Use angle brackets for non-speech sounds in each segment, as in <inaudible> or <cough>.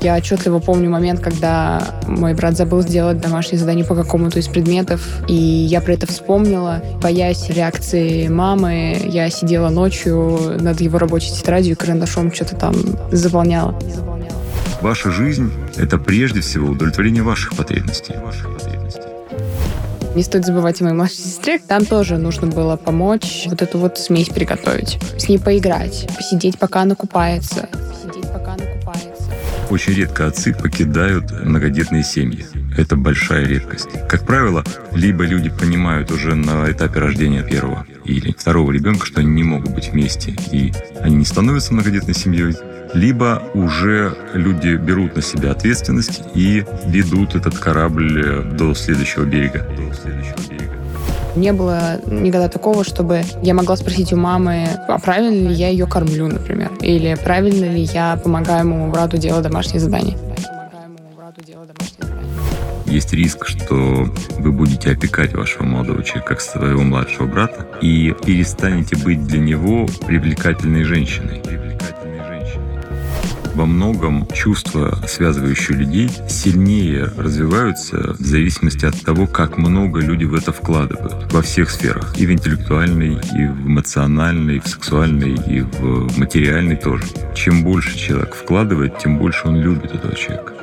Я отчетливо помню момент, когда мой брат забыл сделать домашнее задание по какому-то из предметов, и я про это вспомнила. Боясь реакции мамы, я сидела ночью над его рабочей тетрадью и карандашом что-то там заполняла. Ваша жизнь — это прежде всего удовлетворение ваших потребностей. Не стоит забывать о моей младшей сестре. Там тоже нужно было помочь вот эту вот смесь приготовить. С ней поиграть, посидеть, пока она купается. Очень редко отцы покидают многодетные семьи. Это большая редкость. Как правило, либо люди понимают уже на этапе рождения первого или второго ребенка, что они не могут быть вместе, и они не становятся многодетной семьей, либо уже люди берут на себя ответственность и ведут этот корабль до следующего берега. Не было никогда такого, чтобы я могла спросить у мамы, а правильно ли я ее кормлю, например, или правильно ли я помогаю моему брату делать домашние задания. Есть риск, что вы будете опекать вашего молодого человека как своего младшего брата и перестанете быть для него привлекательной женщиной во многом чувства, связывающие людей, сильнее развиваются в зависимости от того, как много люди в это вкладывают. Во всех сферах. И в интеллектуальной, и в эмоциональной, и в сексуальной, и в материальной тоже. Чем больше человек вкладывает, тем больше он любит этого человека.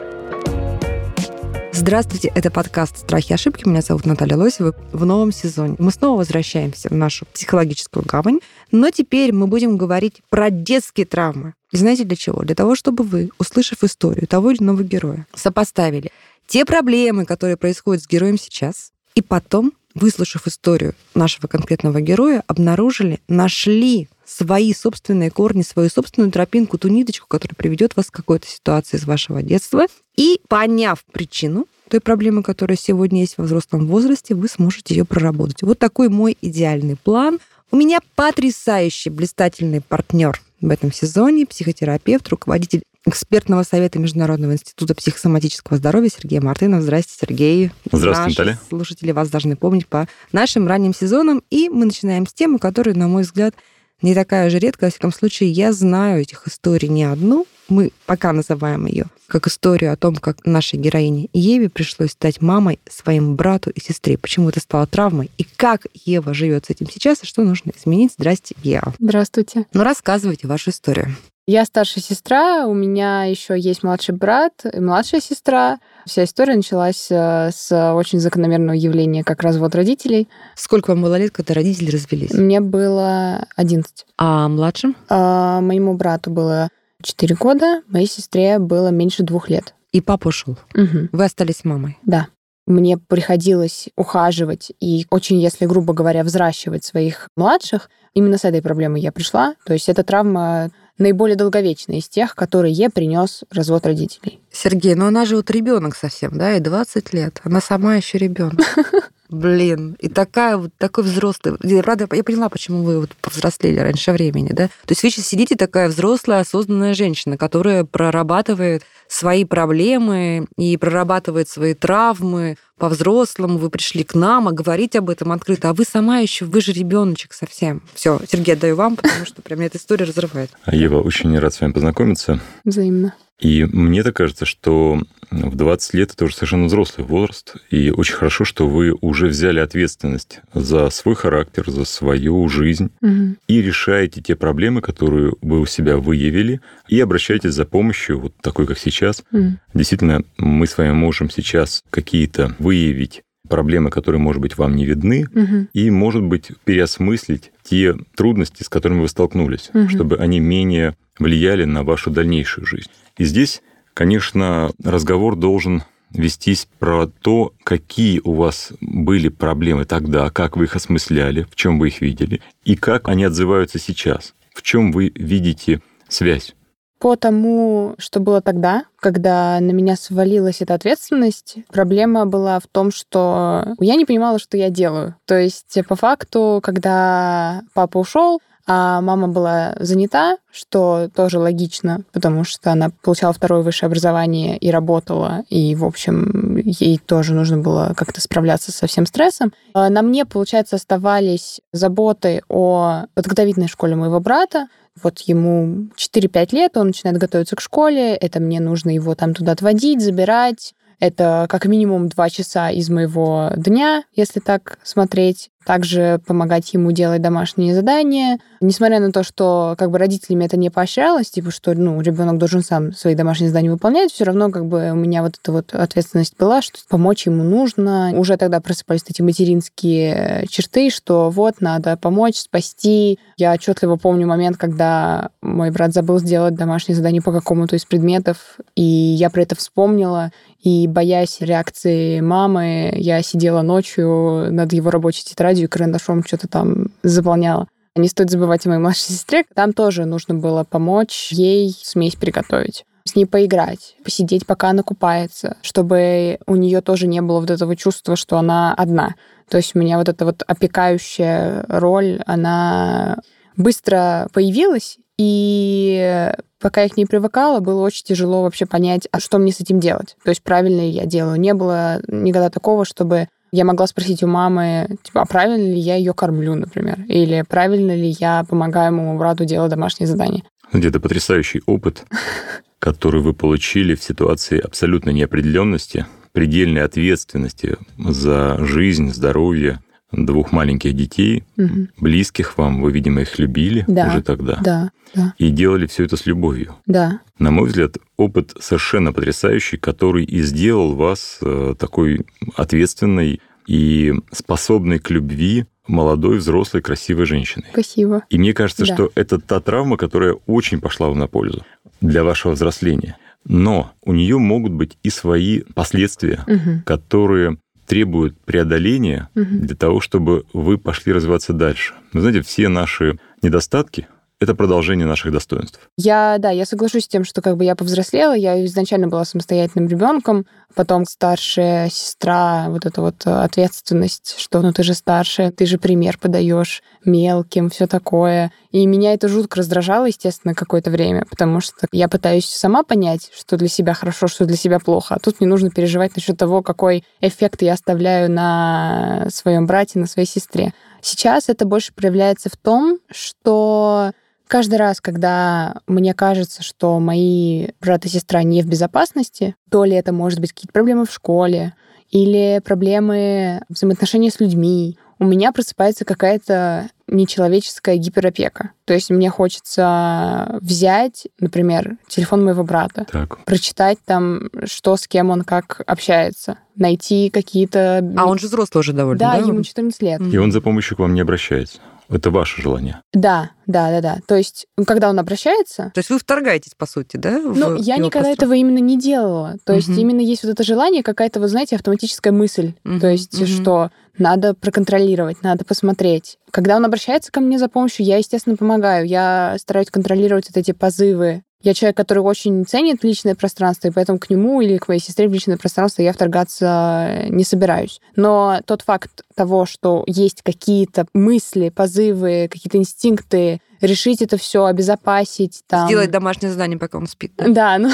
Здравствуйте, это подкаст «Страхи и ошибки». Меня зовут Наталья Лосева. В новом сезоне мы снова возвращаемся в нашу психологическую гавань, но теперь мы будем говорить про детские травмы. И знаете для чего? Для того, чтобы вы, услышав историю того или иного героя, сопоставили те проблемы, которые происходят с героем сейчас, и потом, выслушав историю нашего конкретного героя, обнаружили, нашли свои собственные корни, свою собственную тропинку, ту ниточку, которая приведет вас к какой-то ситуации из вашего детства. И поняв причину той проблемы, которая сегодня есть во взрослом возрасте, вы сможете ее проработать. Вот такой мой идеальный план. У меня потрясающий, блистательный партнер в этом сезоне, психотерапевт, руководитель экспертного совета Международного института психосоматического здоровья Сергей Мартынов. Здравствуйте, Сергей. Здравствуйте, Наталья. Слушатели вас должны помнить по нашим ранним сезонам. И мы начинаем с темы, которая, на мой взгляд, не такая же редкая. Во всяком случае, я знаю этих историй не одну. Мы пока называем ее как историю о том, как нашей героине Еве пришлось стать мамой своему брату и сестре. Почему это стало травмой? И как Ева живет с этим сейчас, и что нужно изменить? Здрасте, Ева. Здравствуйте. Ну, рассказывайте вашу историю. Я старшая сестра, у меня еще есть младший брат и младшая сестра. Вся история началась э, с очень закономерного явления, как развод родителей. Сколько вам было лет, когда родители развелись? Мне было 11. А младшим? А, моему брату было 4 года, моей сестре было меньше двух лет. И папа ушел. Угу. Вы остались мамой. Да. Мне приходилось ухаживать и очень, если грубо говоря, взращивать своих младших. Именно с этой проблемой я пришла. То есть эта травма наиболее долговечная из тех, которые ей принес развод родителей. Сергей, но она же вот ребенок совсем, да, и 20 лет. Она сама еще ребенок. <laughs> Блин, и такая вот такой взрослый. Я, правда, я поняла, почему вы вот повзрослели раньше времени, да? То есть вы сейчас сидите такая взрослая, осознанная женщина, которая прорабатывает свои проблемы и прорабатывает свои травмы по-взрослому. Вы пришли к нам, а говорить об этом открыто. А вы сама еще, вы же ребеночек совсем. Все, Сергей, отдаю вам, потому что прям эта история разрывает. А Ева, очень рад с вами познакомиться. Взаимно. И мне так кажется, что в 20 лет это уже совершенно взрослый возраст. И очень хорошо, что вы уже взяли ответственность за свой характер, за свою жизнь угу. и решаете те проблемы, которые вы у себя выявили, и обращаетесь за помощью, вот такой, как сейчас. Угу. Действительно, мы с вами можем сейчас какие-то выявить проблемы, которые, может быть, вам не видны, угу. и, может быть, переосмыслить те трудности, с которыми вы столкнулись, угу. чтобы они менее влияли на вашу дальнейшую жизнь. И здесь, конечно, разговор должен вестись про то, какие у вас были проблемы тогда, как вы их осмысляли, в чем вы их видели, и как они отзываются сейчас, в чем вы видите связь. По тому, что было тогда, когда на меня свалилась эта ответственность, проблема была в том, что я не понимала, что я делаю. То есть, по факту, когда папа ушел, а мама была занята, что тоже логично, потому что она получала второе высшее образование и работала, и, в общем, ей тоже нужно было как-то справляться со всем стрессом. А на мне, получается, оставались заботы о подготовительной школе моего брата, вот ему 4-5 лет, он начинает готовиться к школе, это мне нужно его там туда отводить, забирать. Это как минимум два часа из моего дня, если так смотреть также помогать ему делать домашние задания. Несмотря на то, что как бы родителями это не поощрялось, типа, что ну, ребенок должен сам свои домашние задания выполнять, все равно как бы у меня вот эта вот ответственность была, что помочь ему нужно. Уже тогда просыпались эти материнские черты, что вот, надо помочь, спасти. Я отчетливо помню момент, когда мой брат забыл сделать домашнее задание по какому-то из предметов, и я про это вспомнила, и боясь реакции мамы, я сидела ночью над его рабочей тетрадью, тетрадью и карандашом что-то там заполняла. Не стоит забывать о моей младшей сестре. Там тоже нужно было помочь ей смесь приготовить с ней поиграть, посидеть, пока она купается, чтобы у нее тоже не было вот этого чувства, что она одна. То есть у меня вот эта вот опекающая роль, она быстро появилась, и пока я к ней привыкала, было очень тяжело вообще понять, а что мне с этим делать. То есть правильно я делаю. Не было никогда такого, чтобы я могла спросить у мамы, типа, а правильно ли я ее кормлю, например, или правильно ли я помогаю моему брату делать домашние задания. Это потрясающий опыт, <laughs> который вы получили в ситуации абсолютной неопределенности, предельной ответственности за жизнь, здоровье двух маленьких детей, угу. близких вам, вы, видимо, их любили да, уже тогда. Да, да. И делали все это с любовью. Да. На мой взгляд, опыт совершенно потрясающий, который и сделал вас э, такой ответственной и способной к любви молодой, взрослой, красивой женщиной. Спасибо. И мне кажется, да. что это та травма, которая очень пошла вам на пользу для вашего взросления. Но у нее могут быть и свои последствия, угу. которые требуют преодоления угу. для того, чтобы вы пошли развиваться дальше. Вы знаете, все наши недостатки, это продолжение наших достоинств. Я, да, я соглашусь с тем, что как бы я повзрослела, я изначально была самостоятельным ребенком, потом старшая сестра, вот эта вот ответственность, что ну ты же старшая, ты же пример подаешь мелким, все такое. И меня это жутко раздражало, естественно, какое-то время, потому что я пытаюсь сама понять, что для себя хорошо, что для себя плохо. А тут мне нужно переживать насчет того, какой эффект я оставляю на своем брате, на своей сестре. Сейчас это больше проявляется в том, что Каждый раз, когда мне кажется, что мои брат и сестра не в безопасности, то ли это может быть какие-то проблемы в школе или проблемы взаимоотношений с людьми, у меня просыпается какая-то нечеловеческая гиперопека. То есть мне хочется взять, например, телефон моего брата, так. прочитать там, что с кем он как общается, найти какие-то... А он же взрослый уже довольно, да? Да, ему 14 лет. И он за помощью к вам не обращается? Это ваше желание. Да, да, да, да. То есть, когда он обращается... То есть вы вторгаетесь, по сути, да? Ну, я никогда этого именно не делала. То есть угу. именно есть вот это желание, какая-то, вы знаете, автоматическая мысль. Угу, То есть, угу. что надо проконтролировать, надо посмотреть. Когда он обращается ко мне за помощью, я, естественно, помогаю. Я стараюсь контролировать вот эти позывы я человек, который очень ценит личное пространство, и поэтому к нему или к моей сестре в личное пространство я вторгаться не собираюсь. Но тот факт того, что есть какие-то мысли, позывы, какие-то инстинкты, решить это все, обезопасить. Там... Сделать домашнее задание, пока он спит. Да, да ну...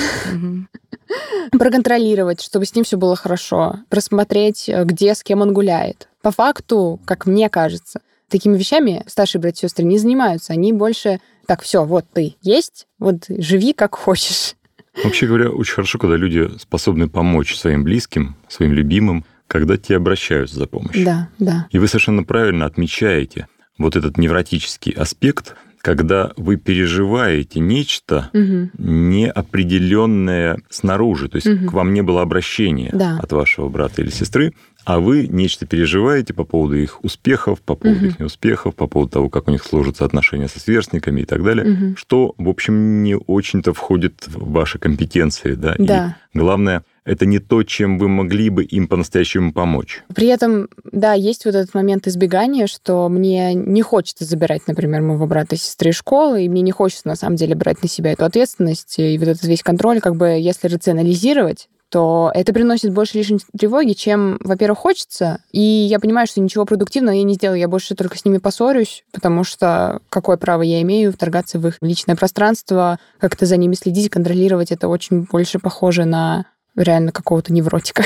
<laughs> Проконтролировать, чтобы с ним все было хорошо. Просмотреть, где, с кем он гуляет. По факту, как мне кажется, такими вещами старшие братья и сестры не занимаются. Они больше так, все, вот ты есть, вот живи как хочешь. Вообще говоря, очень хорошо, когда люди способны помочь своим близким, своим любимым, когда те обращаются за помощью. Да, да. И вы совершенно правильно отмечаете вот этот невротический аспект, когда вы переживаете нечто угу. неопределенное снаружи, то есть угу. к вам не было обращения да. от вашего брата или сестры, а вы нечто переживаете по поводу их успехов, по поводу угу. их неуспехов, по поводу того, как у них сложатся отношения со сверстниками и так далее, угу. что, в общем, не очень-то входит в ваши компетенции, да? Да. И главное, это не то, чем вы могли бы им по-настоящему помочь. При этом, да, есть вот этот момент избегания, что мне не хочется забирать, например, моего брата и сестры из школы, и мне не хочется, на самом деле, брать на себя эту ответственность и вот этот весь контроль, как бы, если рационализировать, то это приносит больше лишней тревоги, чем, во-первых, хочется. И я понимаю, что ничего продуктивного я не сделаю, я больше только с ними поссорюсь, потому что какое право я имею вторгаться в их личное пространство, как-то за ними следить, контролировать. Это очень больше похоже на реально какого-то невротика.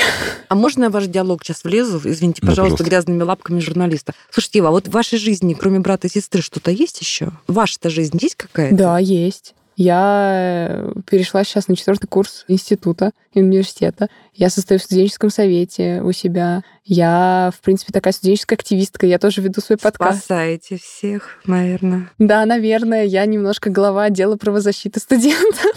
А можно я ваш диалог сейчас влезу? Извините, пожалуйста, да, грязными лапками журналиста. Слушайте, Ива, а вот в вашей жизни, кроме брата и сестры, что-то есть еще? Ваша-то жизнь есть какая-то? Да, есть. Я перешла сейчас на четвертый курс института и университета. Я состою в студенческом совете у себя. Я, в принципе, такая студенческая активистка. Я тоже веду свой подкаст. Спасаете всех, наверное. Да, наверное. Я немножко глава отдела правозащиты студентов.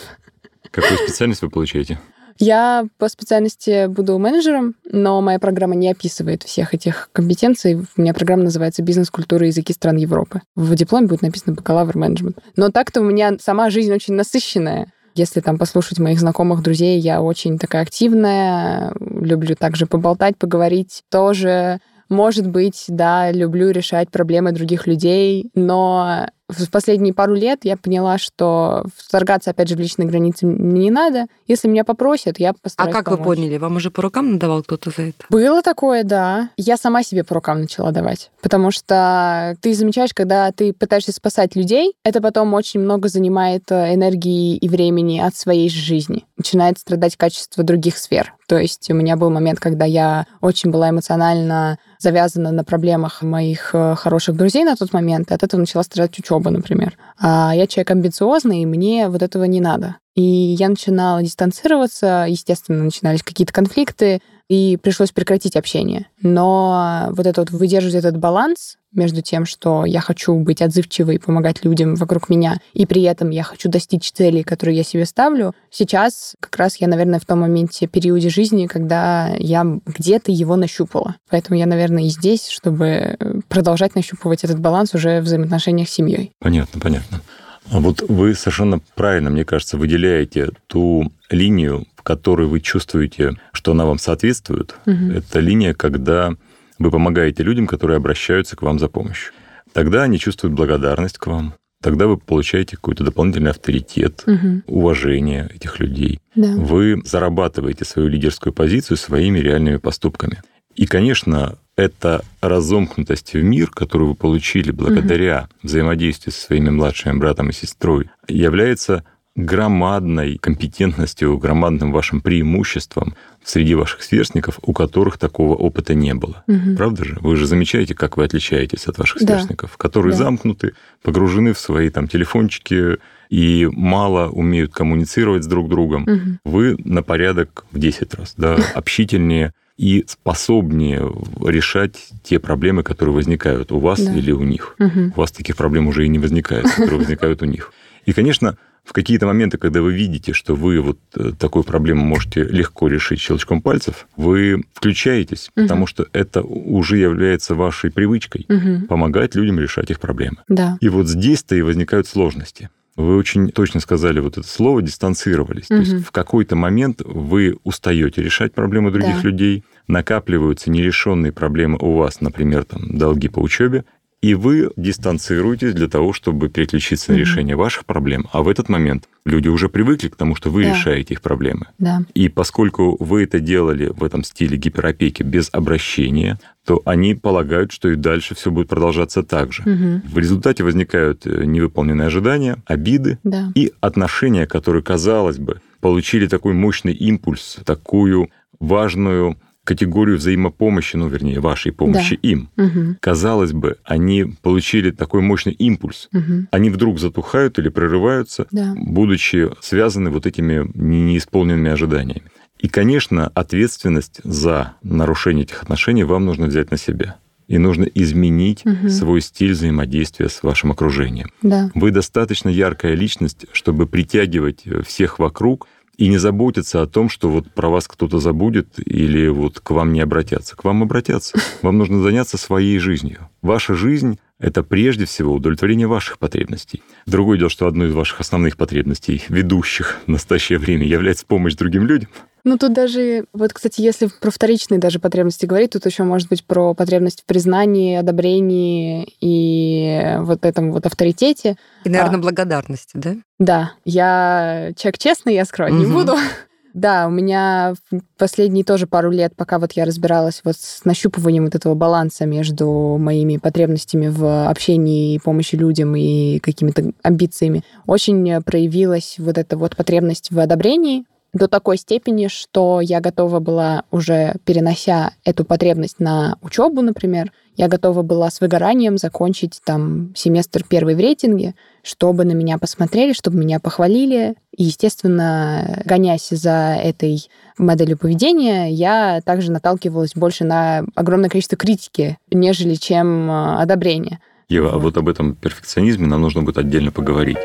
Какую специальность вы получаете? Я по специальности буду менеджером, но моя программа не описывает всех этих компетенций. У меня программа называется «Бизнес, культура языки стран Европы». В дипломе будет написано «бакалавр менеджмент». Но так-то у меня сама жизнь очень насыщенная. Если там послушать моих знакомых, друзей, я очень такая активная, люблю также поболтать, поговорить. Тоже может быть, да, люблю решать проблемы других людей, но в последние пару лет я поняла, что вторгаться, опять же, в личные границы мне не надо. Если меня попросят, я постараюсь А как помочь. вы поняли? Вам уже по рукам надавал кто-то за это? Было такое, да. Я сама себе по рукам начала давать. Потому что ты замечаешь, когда ты пытаешься спасать людей, это потом очень много занимает э, энергии и времени от своей жизни. Начинает страдать качество других сфер. То есть у меня был момент, когда я очень была эмоционально завязана на проблемах моих э, хороших друзей на тот момент, и от этого начала страдать учеба, например. А я человек амбициозный, и мне вот этого не надо. И я начинала дистанцироваться, естественно, начинались какие-то конфликты, и пришлось прекратить общение. Но вот это вот выдерживать этот баланс между тем, что я хочу быть отзывчивой помогать людям вокруг меня, и при этом я хочу достичь целей, которые я себе ставлю, сейчас как раз я, наверное, в том моменте, периоде жизни, когда я где-то его нащупала. Поэтому я, наверное, и здесь, чтобы продолжать нащупывать этот баланс уже в взаимоотношениях с семьей. Понятно, понятно. Вот вы совершенно правильно, мне кажется, выделяете ту линию, в которой вы чувствуете, что она вам соответствует. Мгм. Это линия, когда вы помогаете людям, которые обращаются к вам за помощью. Тогда они чувствуют благодарность к вам. Тогда вы получаете какой-то дополнительный авторитет, Мгм. уважение этих людей. Да. Вы зарабатываете свою лидерскую позицию своими реальными поступками. И, конечно, эта разомкнутость в мир, которую вы получили благодаря взаимодействию со своими младшими братом и сестрой, является громадной компетентностью, громадным вашим преимуществом среди ваших сверстников, у которых такого опыта не было. Мгм. Правда же? Вы же замечаете, как вы отличаетесь от ваших Да. сверстников, которые Да. замкнуты, погружены в свои там телефончики и мало умеют коммуницировать с друг другом. Мгм. Вы на порядок в 10 раз да, <laughs> общительнее и способнее решать те проблемы, которые возникают у вас Да. или у них. Мгм. У вас таких проблем уже и не возникает, <laughs> которые возникают у них. И, конечно, в какие-то моменты, когда вы видите, что вы вот э, такую проблему можете легко решить щелчком пальцев, вы включаетесь, Мгм. потому что это уже является вашей привычкой Мгм. помогать людям решать их проблемы. Да. И вот здесь-то и возникают сложности. Вы очень точно сказали вот это слово дистанцировались. То Мгм. есть в какой-то момент вы устаете решать проблемы других Да. людей, накапливаются нерешенные проблемы у вас, например, там долги по учебе, и вы дистанцируетесь для того, чтобы переключиться на Мгм. решение ваших проблем. А в этот момент люди уже привыкли к тому, что вы Да. решаете их проблемы. Да. И поскольку вы это делали в этом стиле гиперопеки без обращения, то они полагают, что и дальше все будет продолжаться так же. Мгм. В результате возникают э, невыполненные ожидания, обиды Да. и отношения, которые, казалось бы, получили такой мощный импульс, такую важную категорию взаимопомощи, ну, вернее, вашей помощи им. Мгм. Казалось бы, они получили такой мощный импульс. Мгм. Они вдруг затухают или прерываются, Да. будучи связаны вот этими не- неисполненными ожиданиями. И, конечно, ответственность за нарушение этих отношений вам нужно взять на себя. И нужно изменить Мгм. свой стиль взаимодействия с вашим окружением. Да. Вы достаточно яркая личность, чтобы притягивать э, всех вокруг и не заботиться о том, что вот про вас кто-то забудет или вот к вам не обратятся. К вам обратятся. <laughs> Вам нужно заняться своей жизнью. Ваша жизнь — это прежде всего удовлетворение ваших потребностей. Другое дело, что одной из ваших основных потребностей, ведущих в настоящее время, является помощь другим людям. Ну, тут даже, вот, кстати, если про вторичные даже потребности говорить, тут еще может быть про потребность в признании, одобрении и вот этом вот авторитете. И, наверное, А. благодарности, да? Да, я человек честный, я скрывать не Мгм. буду. <laughs> Да, у меня последние тоже пару лет, пока вот я разбиралась вот с нащупыванием вот этого баланса между моими потребностями в общении и помощи людям и какими-то амбициями, очень проявилась вот эта вот потребность в одобрении, до такой степени, что я готова была уже, перенося эту потребность на учебу, например, я готова была с выгоранием закончить там семестр первый в рейтинге, чтобы на меня посмотрели, чтобы меня похвалили. И, естественно, гонясь за этой моделью поведения, я также наталкивалась больше на огромное количество критики, нежели чем э, одобрения. Ева, а вот об этом перфекционизме нам нужно будет отдельно поговорить.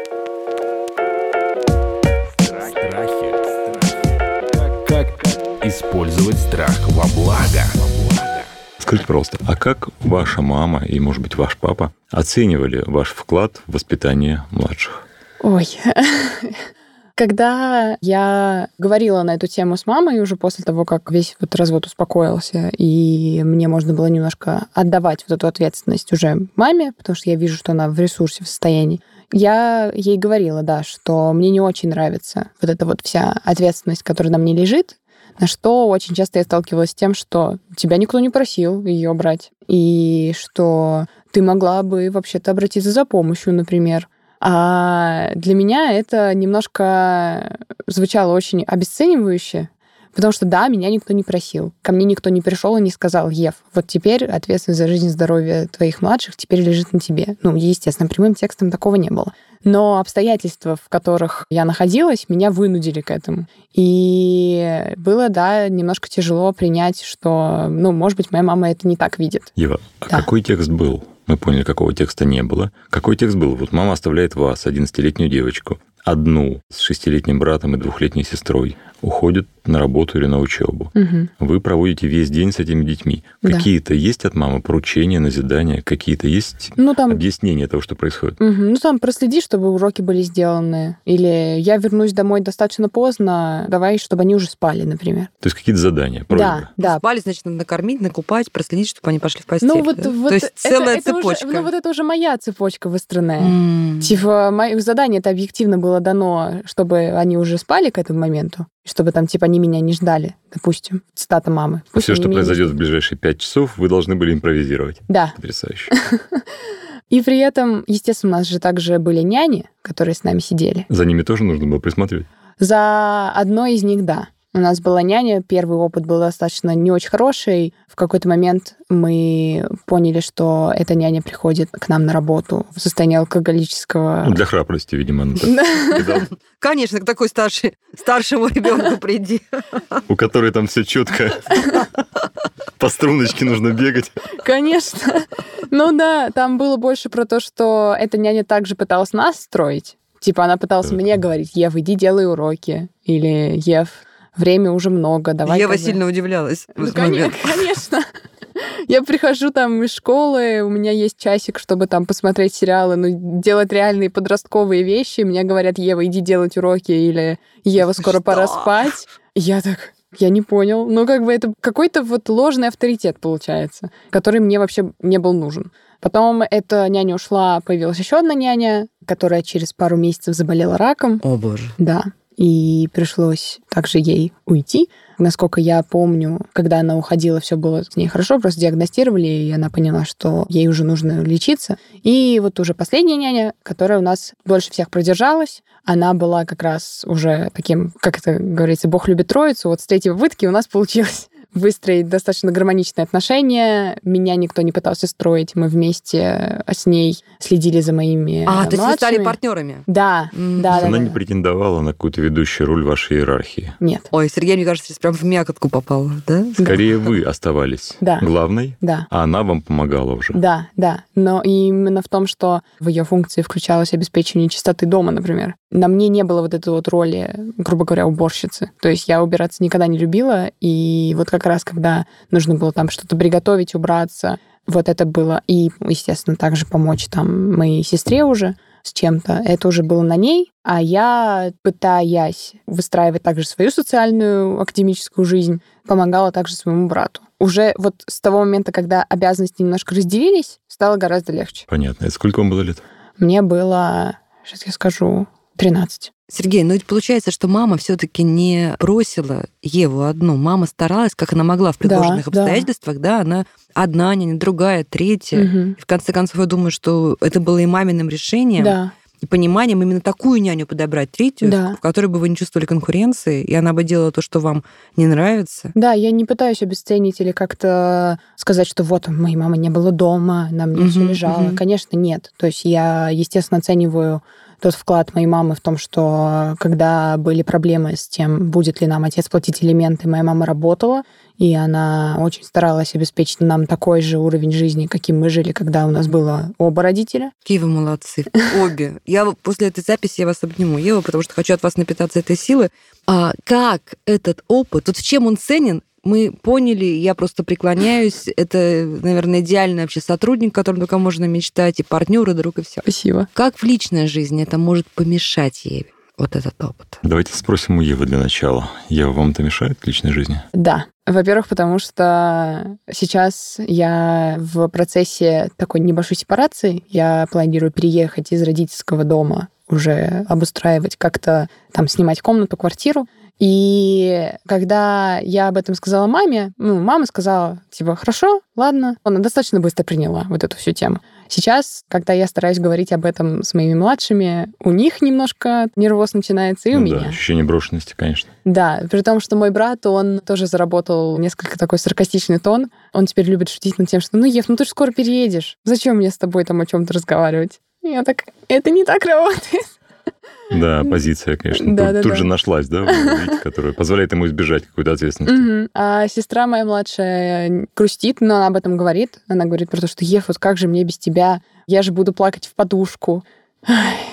Использовать страх во благо. Скажите просто, а как ваша мама и, может быть, ваш папа оценивали ваш вклад в воспитание младших? Ой, <laughs> когда я говорила на эту тему с мамой уже после того, как весь вот развод успокоился, и мне можно было немножко отдавать вот эту ответственность уже маме, потому что я вижу, что она в ресурсе, в состоянии, я ей говорила, да, что мне не очень нравится вот эта вот вся ответственность, которая на мне лежит, на что очень часто я сталкивалась с тем, что тебя никто не просил ее брать, и что ты могла бы вообще-то обратиться за помощью, например. А для меня это немножко звучало очень обесценивающе, Потому что, да, меня никто не просил. Ко мне никто не пришел и не сказал, Ев, вот теперь ответственность за жизнь и здоровье твоих младших теперь лежит на тебе. Ну, естественно, прямым текстом такого не было. Но обстоятельства, в которых я находилась, меня вынудили к этому. И было, да, немножко тяжело принять, что, ну, может быть, моя мама это не так видит. Ева, а Да. какой текст был? Мы поняли, какого текста не было. Какой текст был? Вот мама оставляет вас, 11-летнюю девочку, одну с шестилетним братом и двухлетней сестрой, уходит на работу или на учебу. Мгм. Вы проводите весь день с этими детьми. Да. Какие-то есть от мамы поручения, назидания, какие-то есть Ну, там объяснения того, что происходит? Мгм. Ну, там проследи, чтобы уроки были сделаны. Или я вернусь домой достаточно поздно, давай, чтобы они уже спали, например. То есть какие-то задания, просьбы. Да, да. Спали, значит, надо накормить, накупать, проследить, чтобы они пошли в постель. Ну, вот, да? вот То есть это- целая это уже- цепочка. ну, вот это уже моя цепочка выстроенная. М. Типа, моих заданий это объективно было дано, чтобы они уже спали к этому моменту, чтобы там, типа, они меня не ждали, допустим. Цитата мамы. Пусть Все, что произойдет в ближайшие пять часов, вы должны были импровизировать. Да. Потрясающе. <laughs> И при этом, естественно, у нас же также были няни, которые с нами сидели. За ними тоже нужно было присматривать. За одной из них, да. У нас была няня, первый опыт был достаточно не очень хороший. В какой-то момент мы поняли, что эта няня приходит к нам на работу в состоянии алкоголического... Ну, для храбрости, видимо, она так кидала. Конечно, к такой старшей, старшему ребенку приди. у которой там все четко. По струночке нужно бегать. Конечно. Ну да, там было больше про то, что эта няня также пыталась нас строить. Типа она пыталась Так. мне говорить, Ев, иди делай уроки. Или Ев, время уже много, давай. Ева сильно удивлялась в Ну, этот момент. конечно. Я прихожу там из школы, у меня есть часик, чтобы там посмотреть сериалы, ну, делать реальные подростковые вещи. Мне говорят, Ева, иди делать уроки, или Ева, скоро пора Что? спать. И Я так, я не понял. Ну, как бы это какой-то вот ложный авторитет получается, который мне вообще не был нужен. Потом эта няня ушла, появилась еще одна няня, которая через пару месяцев заболела раком. О, боже. Да. И пришлось также ей уйти. Насколько я помню, когда она уходила, все было с ней хорошо, просто диагностировали, и она поняла, что ей уже нужно лечиться. И вот уже последняя няня, которая у нас дольше всех продержалась, она была как раз уже таким, как это говорится, Бог любит троицу. Вот с третьей попытки у нас получилось выстроить достаточно гармоничные отношения. Меня никто не пытался строить. Мы вместе с ней следили за моими А, то есть вы стали младшими. партнерами? Да, М. да, да. Она да. не претендовала на какую-то ведущую роль в вашей иерархии. Нет. Ой, Сергей, мне кажется, сейчас прям в мякотку попал, да? Скорее, вы оставались Да. главной, Да. а она вам помогала уже. Да, да. Но именно в том, что в ее функции включалось обеспечение чистоты дома, например. На мне не было вот этой вот роли, грубо говоря, уборщицы. То есть я убираться никогда не любила, и вот как раз когда нужно было там что-то приготовить, убраться, вот это было. И, естественно, также помочь там моей сестре уже с чем-то. Это уже было на ней, а я, пытаясь выстраивать также свою социальную академическую жизнь, помогала также своему брату. Уже вот с того момента, когда обязанности немножко разделились, стало гораздо легче. Понятно. Это сколько вам было лет? Мне было, сейчас я скажу, 13. Сергей, ну ведь получается, что мама все-таки не бросила Еву одну. Мама старалась, как она могла в предложенных Да, да. обстоятельствах, да, она одна няня, другая, третья. Мгм. И в конце концов, я думаю, что это было и маминым решением, Да, и пониманием именно такую няню подобрать, третью, Да. в которой бы вы не чувствовали конкуренции, и она бы делала то, что вам не нравится. Да, я не пытаюсь обесценить или как-то сказать, что вот моей мамы не было дома, на мне все Мгм, лежало. мгм. Конечно, нет. То есть я, естественно, оцениваю тот вклад моей мамы в том, что когда были проблемы с тем, будет ли нам отец платить элементы, моя мама работала, и она очень старалась обеспечить нам такой же уровень жизни, каким мы жили, когда у нас было оба родителя. Какие вы молодцы. Обе. Я после этой записи я вас обниму, Ева, потому что хочу от вас напитаться этой силы. А как этот опыт, вот в чем он ценен, мы поняли, я просто преклоняюсь. Это, наверное, идеальный вообще сотрудник, о котором только можно мечтать, и партнер, и друг, и все. Спасибо. Как в личной жизни это может помешать Еве, вот этот опыт? Давайте спросим у Евы для начала. Ева, вам это мешает в личной жизни? Да. Во-первых, потому что сейчас я в процессе такой небольшой сепарации. Я планирую переехать из родительского дома, уже обустраивать как-то, там, снимать комнату, квартиру. И когда я об этом сказала маме, ну, мама сказала, типа, хорошо, ладно. Она достаточно быстро приняла вот эту всю тему. Сейчас, когда я стараюсь говорить об этом с моими младшими, у них немножко нервоз начинается, и у Ну меня. Да, ощущение брошенности, конечно. Да, при том, что мой брат, он тоже заработал несколько такой саркастичный тон. Он теперь любит шутить над тем, что ну, Ев, ну ты же скоро переедешь. Зачем мне с тобой там о чем-то разговаривать? И Я так, это не так работает. Да, позиция, конечно. Да, тут, да, тут да. же нашлась, да, видите, которая позволяет ему избежать какой-то ответственности. Мгм. А сестра моя младшая грустит, но она об этом говорит. Она говорит про то, что Ев, вот как же мне без тебя? Я же буду плакать в подушку.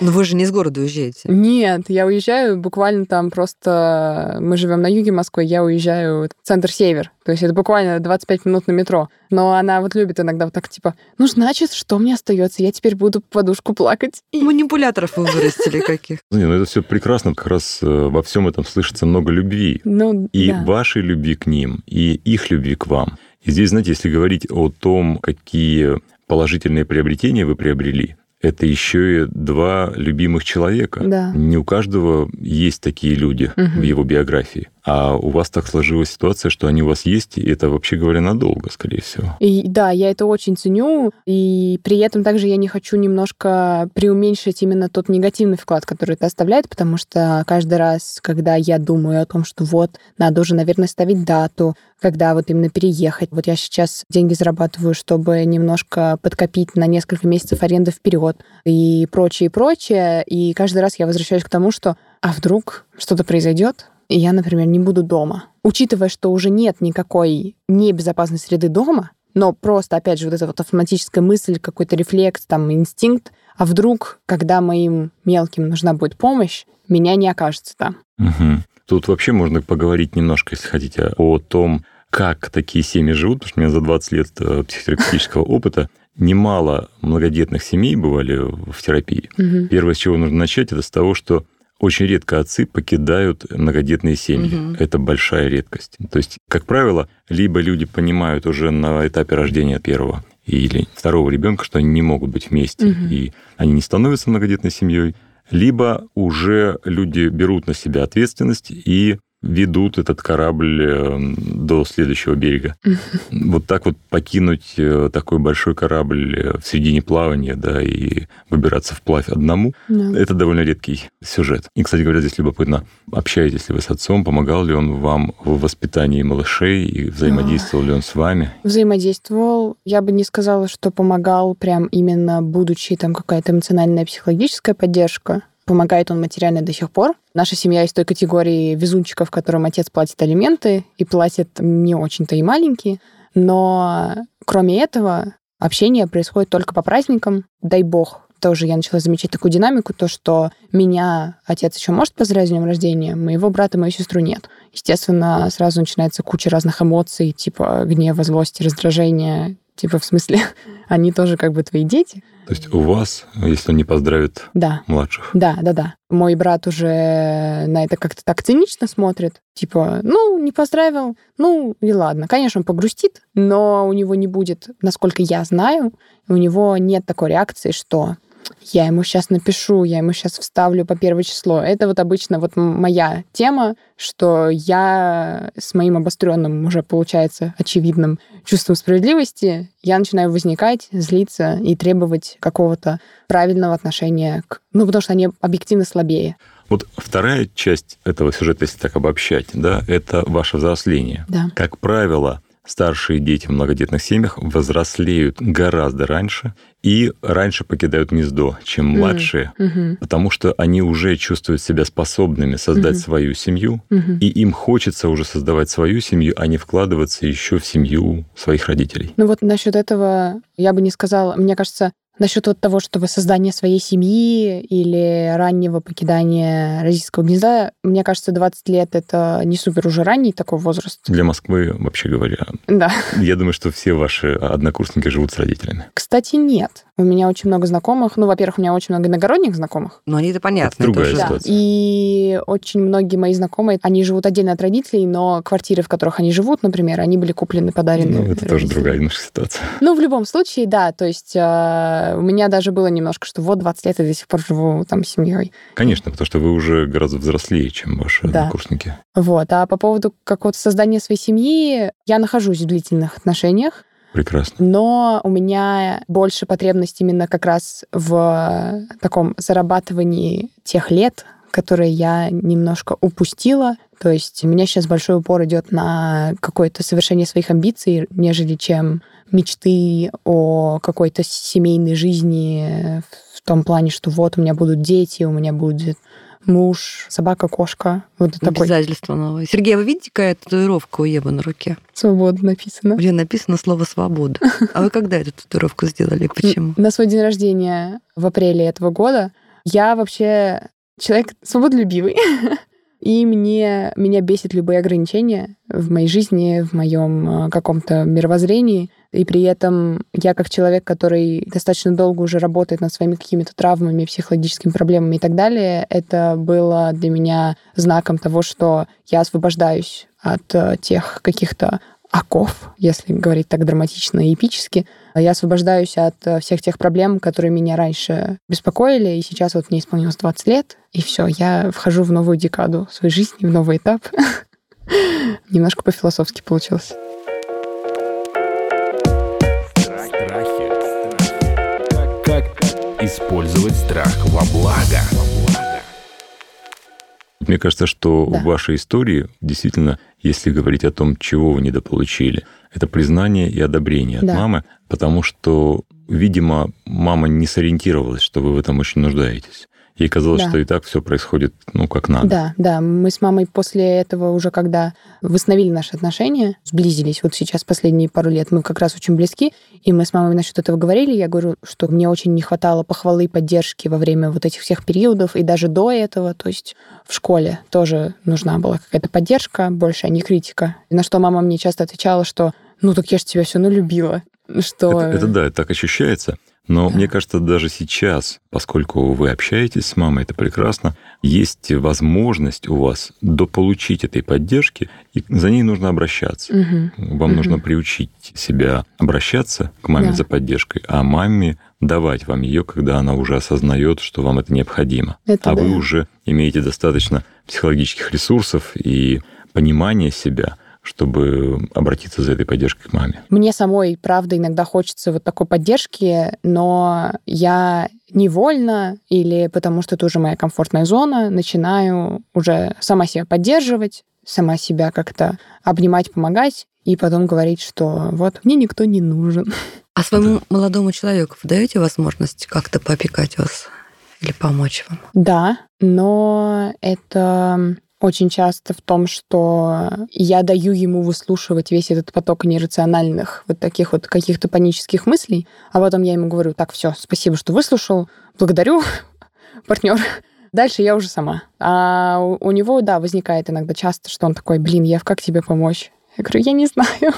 Но вы же не из города уезжаете. Нет, я уезжаю буквально там просто... Мы живем на юге Москвы, я уезжаю в центр-север. То есть это буквально 25 минут на метро. Но она вот любит иногда вот так типа, ну, значит, что мне остается? Я теперь буду в подушку плакать. Манипуляторов вы вырастили каких. <laughs> Не, ну это все прекрасно, как раз э, во всем этом слышится много любви. Ну, И да. вашей любви к ним, и их любви к вам. И здесь, знаете, если говорить о том, какие положительные приобретения вы приобрели, это еще и два любимых человека. Да. Не у каждого есть такие люди Мгм. в его биографии. А у вас так сложилась ситуация, что они у вас есть, и это, вообще говоря, надолго, скорее всего. И да, я это очень ценю, и при этом также я не хочу немножко преуменьшить именно тот негативный вклад, который это оставляет, потому что каждый раз, когда я думаю о том, что вот, надо уже, наверное, ставить дату, когда вот именно переехать. Вот я сейчас деньги зарабатываю, чтобы немножко подкопить на несколько месяцев аренды вперед и прочее, и прочее. И каждый раз я возвращаюсь к тому, что а вдруг что-то произойдет, и я, например, не буду дома. Учитывая, что уже нет никакой небезопасной среды дома, но просто, опять же, вот эта вот автоматическая мысль, какой-то рефлекс, там, инстинкт, а вдруг, когда моим мелким нужна будет помощь, меня не окажется там. Мгм. Тут вообще можно поговорить немножко, если хотите, о том, как такие семьи живут, потому что у меня за 20 лет э, психотерапевтического опыта немало многодетных семей бывали в терапии. Мгм. Первое, с чего нужно начать, это с того, что очень редко отцы покидают многодетные семьи. Мгм. Это большая редкость. То есть, как правило, либо люди понимают уже на этапе рождения первого или второго ребенка, что они не могут быть вместе, Мгм. и они не становятся многодетной семьей, либо уже люди берут на себя ответственность и ведут этот корабль э, до следующего берега. <laughs> Вот так вот покинуть э, такой большой корабль э, в середине плавания, да, и выбираться вплавь одному, Да. это довольно редкий сюжет. И, кстати говоря, здесь любопытно, общаетесь ли вы с отцом, помогал ли он вам в воспитании малышей, и взаимодействовал ли он с вами? Взаимодействовал. Я бы не сказала, что помогал прям именно будучи там какая-то эмоциональная психологическая поддержка. Помогает он материально до сих пор. Наша семья из той категории везунчиков, которым отец платит алименты, и платит не очень-то и маленькие. Но кроме этого, общение происходит только по праздникам. Дай бог, тоже я начала замечать такую динамику, то, что меня отец еще может поздравить с днем рождения, моего брата, мою сестру нет. Естественно, сразу начинается куча разных эмоций, типа гнева, злости, раздражения. Типа, в смысле, <laughs> они тоже как бы твои дети. То есть у вас, если он не поздравит Да, младших, да, да, да. Мой брат уже на это как-то так цинично смотрит. Типа, ну, не поздравил, ну и ладно. Конечно, он погрустит, но у него не будет, насколько я знаю, у него нет такой реакции, что я ему сейчас напишу, я ему сейчас вставлю по первое число. Это вот обычно вот моя тема, что я с моим обостренным уже, получается, очевидным чувством справедливости, я начинаю возникать, злиться и требовать какого-то правильного отношения к... Ну, потому что они объективно слабее. Вот вторая часть этого сюжета, если так обобщать, да, это ваше взросление. Да. Как правило, старшие дети в многодетных семьях взрослеют гораздо раньше и раньше покидают гнездо, чем младшие, Мгм. потому что они уже чувствуют себя способными создать Мгм. свою семью, Мгм. и им хочется уже создавать свою семью, а не вкладываться еще в семью своих родителей. Ну вот насчет этого я бы не сказала. Мне кажется, насчет вот того, что создание своей семьи или раннего покидания родительского гнезда, мне кажется, 20 лет это не супер уже ранний такой возраст. Для Москвы, вообще говоря, Да. я думаю, что все ваши однокурсники живут с родителями. Кстати, нет. У меня очень много знакомых. Ну, во-первых, у меня очень много иногородних знакомых. Ну, они это понятно. Это другая Да. ситуация. И очень многие мои знакомые, они живут отдельно от родителей, но квартиры, в которых они живут, например, они были куплены, подарены. Ну, это тоже другая немножко ситуация. Ну, в любом случае, да. То есть э, у меня даже было немножко, что вот 20 лет я до сих пор живу там с семьей. Конечно, потому что вы уже гораздо взрослее, чем ваши Да. однокурсники. Вот. А по поводу какого-то создания своей семьи, я нахожусь в длительных отношениях, Прекрасно. но у меня больше потребность именно как раз в таком зарабатывании тех лет, которые я немножко упустила. То есть у меня сейчас большой упор идет на какое-то совершение своих амбиций, нежели чем мечты о какой-то семейной жизни в том плане, что вот у меня будут дети, у меня будет муж, собака, кошка. Вот такой Обязательство новое. Сергей, а вы видите, какая татуировка у Евы на руке? свобода написано. Где написано слово «свобода». А вы когда эту татуировку сделали? Почему? На свой день рождения в апреле этого года я вообще человек свободолюбивый. <laughs> И мне, меня бесит любые ограничения в моей жизни, в моем э, каком-то мировоззрении. И при этом я как человек, который достаточно долго уже работает над своими какими-то травмами, психологическими проблемами и так далее, это было для меня знаком того, что я освобождаюсь от э, тех каких-то оков, если говорить так драматично и эпически. Я освобождаюсь от э, всех тех проблем, которые меня раньше беспокоили, и сейчас вот мне исполнилось 20 лет, и все, я вхожу в новую декаду своей жизни, в новый этап. <laughs> Немножко по-философски получилось. Использовать страх во благо? Мне кажется, что Да. в вашей истории действительно, если говорить о том, чего вы недополучили, это признание и одобрение от Да. мамы, потому что, видимо, мама не сориентировалась, что вы в этом очень нуждаетесь. Ей казалось, Да. что и так все происходит, ну, как надо. Да, да, мы с мамой после этого уже, когда восстановили наши отношения, сблизились, вот сейчас последние пару лет мы как раз очень близки, и мы с мамой насчет этого говорили, я говорю, что мне очень не хватало похвалы и поддержки во время вот этих всех периодов, и даже до этого, то есть в школе тоже нужна была какая-то поддержка больше, а не критика. На что мама мне часто отвечала, что ну так я же тебя все равно любила. Что... Это, это да, это так ощущается. Но Да. мне кажется, даже сейчас, поскольку вы общаетесь с мамой, это прекрасно, есть возможность у вас дополучить этой поддержки, и за ней нужно обращаться. Мгм. Вам Мгм. нужно приучить себя обращаться к маме Да. за поддержкой, а маме давать вам ее, когда она уже осознает, что вам это необходимо. Это а да. вы уже имеете достаточно психологических ресурсов и понимания себя, чтобы обратиться за этой поддержкой к маме. Мне самой, правда, иногда хочется вот такой поддержки, но я невольно или потому что это уже моя комфортная зона, начинаю уже сама себя поддерживать, сама себя как-то обнимать, помогать, и потом говорить, что вот мне никто не нужен. А своему молодому человеку вы даете возможность как-то поопекать вас или помочь вам? Да, но это очень часто в том, что я даю ему выслушивать весь этот поток нерациональных вот таких вот каких-то панических мыслей, а потом я ему говорю, так, все, спасибо, что выслушал, благодарю, <laughs> партнер. Дальше я уже сама. А у, него, да, возникает иногда часто, что он такой, блин, Ев, как тебе помочь? Я говорю, я не знаю.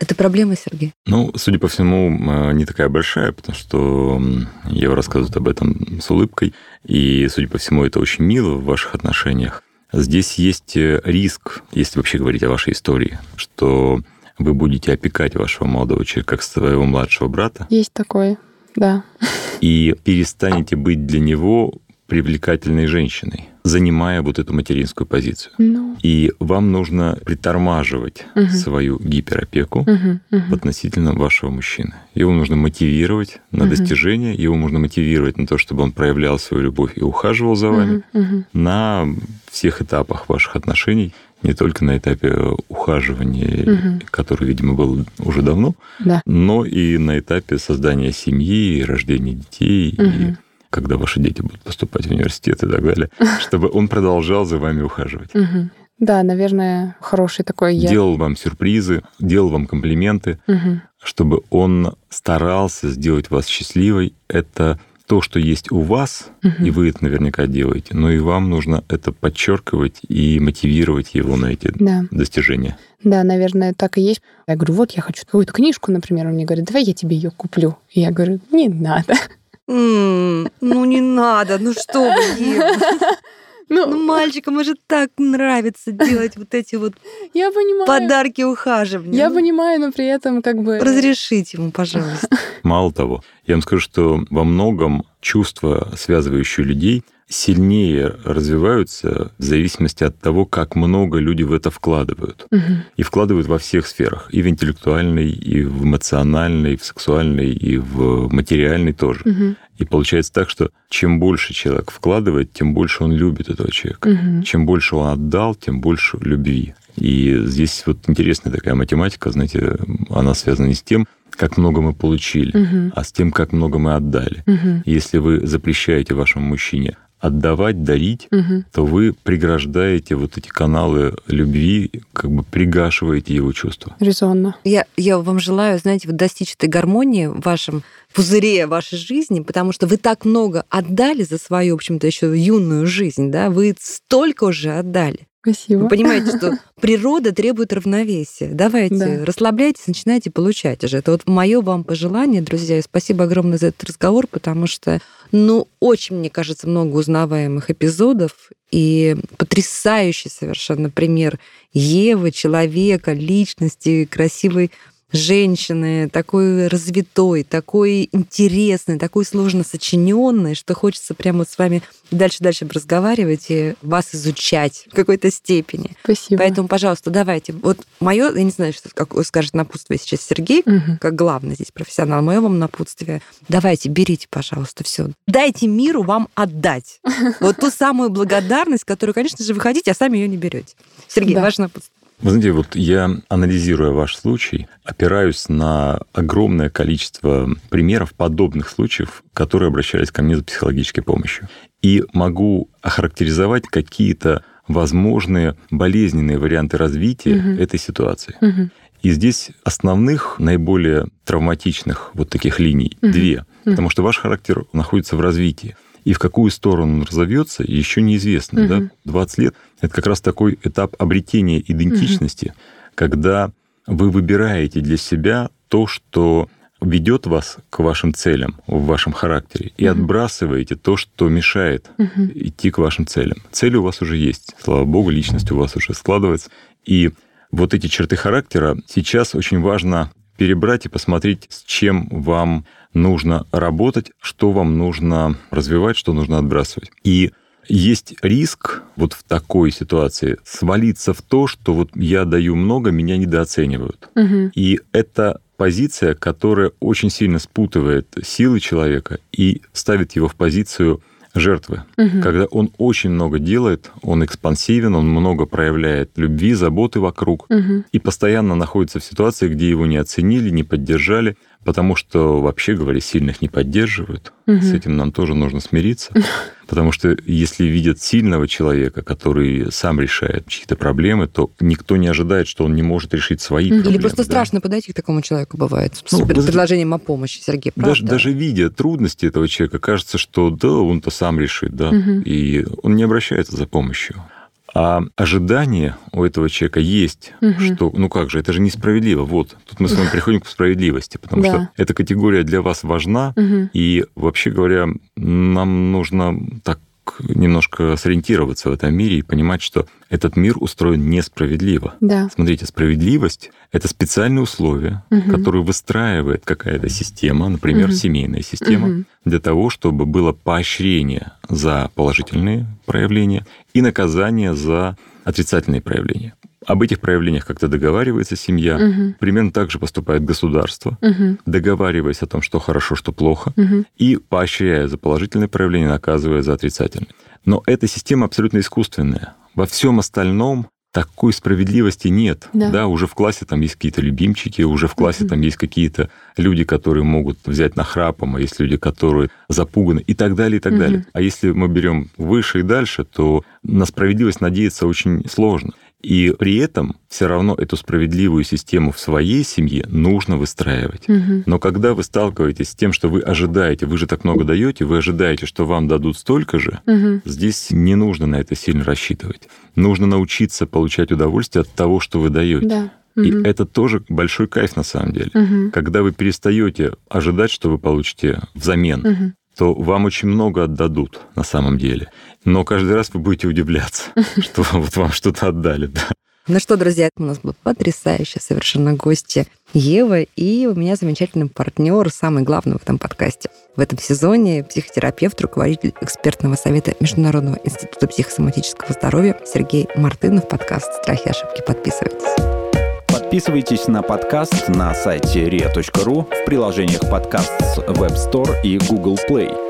Это проблема, Сергей? Ну, судя по всему, э, не такая большая, потому что Ева рассказывает об этом с улыбкой, и, судя по всему, это очень мило в ваших отношениях. Здесь есть э, риск, если вообще говорить о вашей истории, что вы будете опекать вашего молодого человека как своего младшего брата, Есть такое. Да. И перестанете быть для него привлекательной женщиной, занимая вот эту материнскую позицию. Ну. И вам нужно притормаживать Мгм. свою гиперопеку Мгм, мгм. относительно вашего мужчины. Его нужно мотивировать на Мгм. достижение, его нужно мотивировать на то, чтобы он проявлял свою любовь и ухаживал за вами Мгм, мгм. на всех этапах ваших отношений, не только на этапе ухаживания, Мгм. который, видимо, был уже давно, Да. но и на этапе создания семьи, рождения детей, и Мгм. Когда ваши дети будут поступать в университет и так далее, <laughs> чтобы он продолжал за вами ухаживать. Мгм. Да, наверное, хороший такой я. Делал вам сюрпризы, делал вам комплименты, Мгм. чтобы он старался сделать вас счастливой. Это то, что есть у вас, Мгм. и вы это наверняка делаете, но и вам нужно это подчеркивать и мотивировать его на эти Да. достижения. Да, наверное, так и есть. Я говорю, вот я хочу какую-то книжку, например, он мне говорит, давай я тебе ее куплю. И я говорю, не надо. Ну не надо, ну что вы? <laughs> Ну, Ну мальчикам же так нравится делать вот эти вот я понимаю. подарки ухаживания. Я Ну, понимаю, но при этом как бы... Разрешите ему, пожалуйста. Мало того, я вам скажу, что во многом чувства, связывающие людей, сильнее развиваются в зависимости от того, как много люди в это вкладывают. Мгм. И вкладывают во всех сферах. И в интеллектуальной, и в эмоциональной, и в сексуальной, и в материальной тоже. Мгм. И получается так, что чем больше человек вкладывает, тем больше он любит этого человека. Мгм. Чем больше он отдал, тем больше любви. И здесь вот интересная такая математика, знаете, она связана не с тем, как много мы получили, Мгм. а с тем, как много мы отдали. Мгм. Если вы запрещаете вашему мужчине отдавать, дарить, Мгм. то вы преграждаете вот эти каналы любви, как бы пригашиваете его чувства. Резонно. Я, я вам желаю, знаете, вот достичь этой гармонии в вашем пузыре вашей жизни, потому что вы так много отдали за свою, в общем-то, еще юную жизнь, да, вы столько уже отдали. Спасибо. Вы понимаете, что природа требует равновесия. Давайте, Да. расслабляйтесь, начинайте получать уже. Это вот мое вам пожелание, друзья. И спасибо огромное за этот разговор, потому что, ну, очень, мне кажется, много узнаваемых эпизодов и потрясающий совершенно пример Евы, человека, личности, красивой женщины, такой развитой, такой интересный, такой сложно сочиненный, что хочется прямо вот с вами дальше-дальше разговаривать и вас изучать в какой-то степени. Спасибо. Поэтому, пожалуйста, давайте. Вот мое, я не знаю, что какое скажет напутствие сейчас Сергей, Мгм. как главный здесь профессионал, мое вам напутствие. Давайте, берите, пожалуйста, все. Дайте миру вам отдать. <laughs> Вот ту самую благодарность, которую, конечно же, вы хотите, а сами ее не берете. Сергей, Да. ваше напутствие. Вы знаете, вот я, анализируя ваш случай, опираюсь на огромное количество примеров подобных случаев, которые обращались ко мне за психологической помощью. И могу охарактеризовать какие-то возможные болезненные варианты развития Мгм. этой ситуации. Мгм. И здесь основных, наиболее травматичных вот таких линий Мгм. две, Мгм. потому что ваш характер находится в развитии. И в какую сторону он разовьется, еще неизвестно. Да? Мгм. 20 лет – это как раз такой этап обретения идентичности, когда вы выбираете для себя то, что ведет вас к вашим целям в вашем характере, и отбрасываете то, что мешает Мгм. идти к вашим целям. Цели у вас уже есть. Слава богу, личность у вас уже складывается. И вот эти черты характера сейчас очень важно перебрать и посмотреть, с чем вам нужно работать, что вам нужно развивать, что нужно отбрасывать. И есть риск вот в такой ситуации свалиться в то, что вот я даю много, меня недооценивают. Мгм. И это позиция, которая очень сильно спутывает силы человека и ставит его в позицию жертвы. Мгм. Когда он очень много делает, он экспансивен, он много проявляет любви, заботы вокруг, Мгм. и постоянно находится в ситуации, где его не оценили, не поддержали, потому что, вообще говоря, сильных не поддерживают. Мгм. С этим нам тоже нужно смириться. <laughs> Потому что если видят сильного человека, который сам решает чьи-то проблемы, то никто не ожидает, что он не может решить свои. Или проблемы. Или просто да. страшно подойти к такому человеку бывает с Ну, предложением о помощи, Сергей, правда? Даже, даже видя трудности этого человека, кажется, что да, он-то сам решит, да, Мгм. и он не обращается за помощью. А ожидание у этого человека есть, Мгм. что, ну как же, это же несправедливо. Вот, тут мы с вами приходим к справедливости, потому Да. что эта категория для вас важна, Мгм. и вообще говоря, нам нужно так немножко сориентироваться в этом мире и понимать, что этот мир устроен несправедливо. Да. Смотрите, справедливость — это специальные условия, Мгм. которые выстраивает какая-то система, например, Мгм. семейная система, Мгм. для того, чтобы было поощрение за положительные проявления и наказание за отрицательные проявления. Об этих проявлениях как-то договаривается семья. Мгм. Примерно так же поступает государство, Мгм. договариваясь о том, что хорошо, что плохо, Мгм. и поощряя за положительные проявления, наказывая за отрицательные. Но эта система абсолютно искусственная. Во всем остальном такой справедливости нет. Да. уже в классе там есть какие-то любимчики, уже в классе Мгм. там есть какие-то люди, которые могут взять на храпом, а есть люди, которые запуганы и так далее, и так Мгм. далее. А если мы берем выше и дальше, то на справедливость надеяться очень сложно. И при этом все равно эту справедливую систему в своей семье нужно выстраивать. Мгм. Но когда вы сталкиваетесь с тем, что вы ожидаете, вы же так много даете, вы ожидаете, что вам дадут столько же, Мгм. здесь не нужно на это сильно рассчитывать. Нужно научиться получать удовольствие от того, что вы даете. Да. И Мгм. это тоже большой кайф на самом деле. Мгм. Когда вы перестаете ожидать, что вы получите взамен, Мгм. то вам очень много отдадут на самом деле. Но каждый раз вы будете удивляться, <laughs> что вот вам что-то отдали. да. Ну что, друзья, у нас была потрясающая совершенно гостья Ева и у меня замечательный партнер, самый главный в этом подкасте. В этом сезоне психотерапевт, руководитель экспертного совета Международного института психосоматического здоровья Сергей Мартынов. Подкаст «Страхи и ошибки». Подписывайтесь. Подписывайтесь на подкаст на сайте ria.ru в приложениях подкаст с Web Store и Google Play.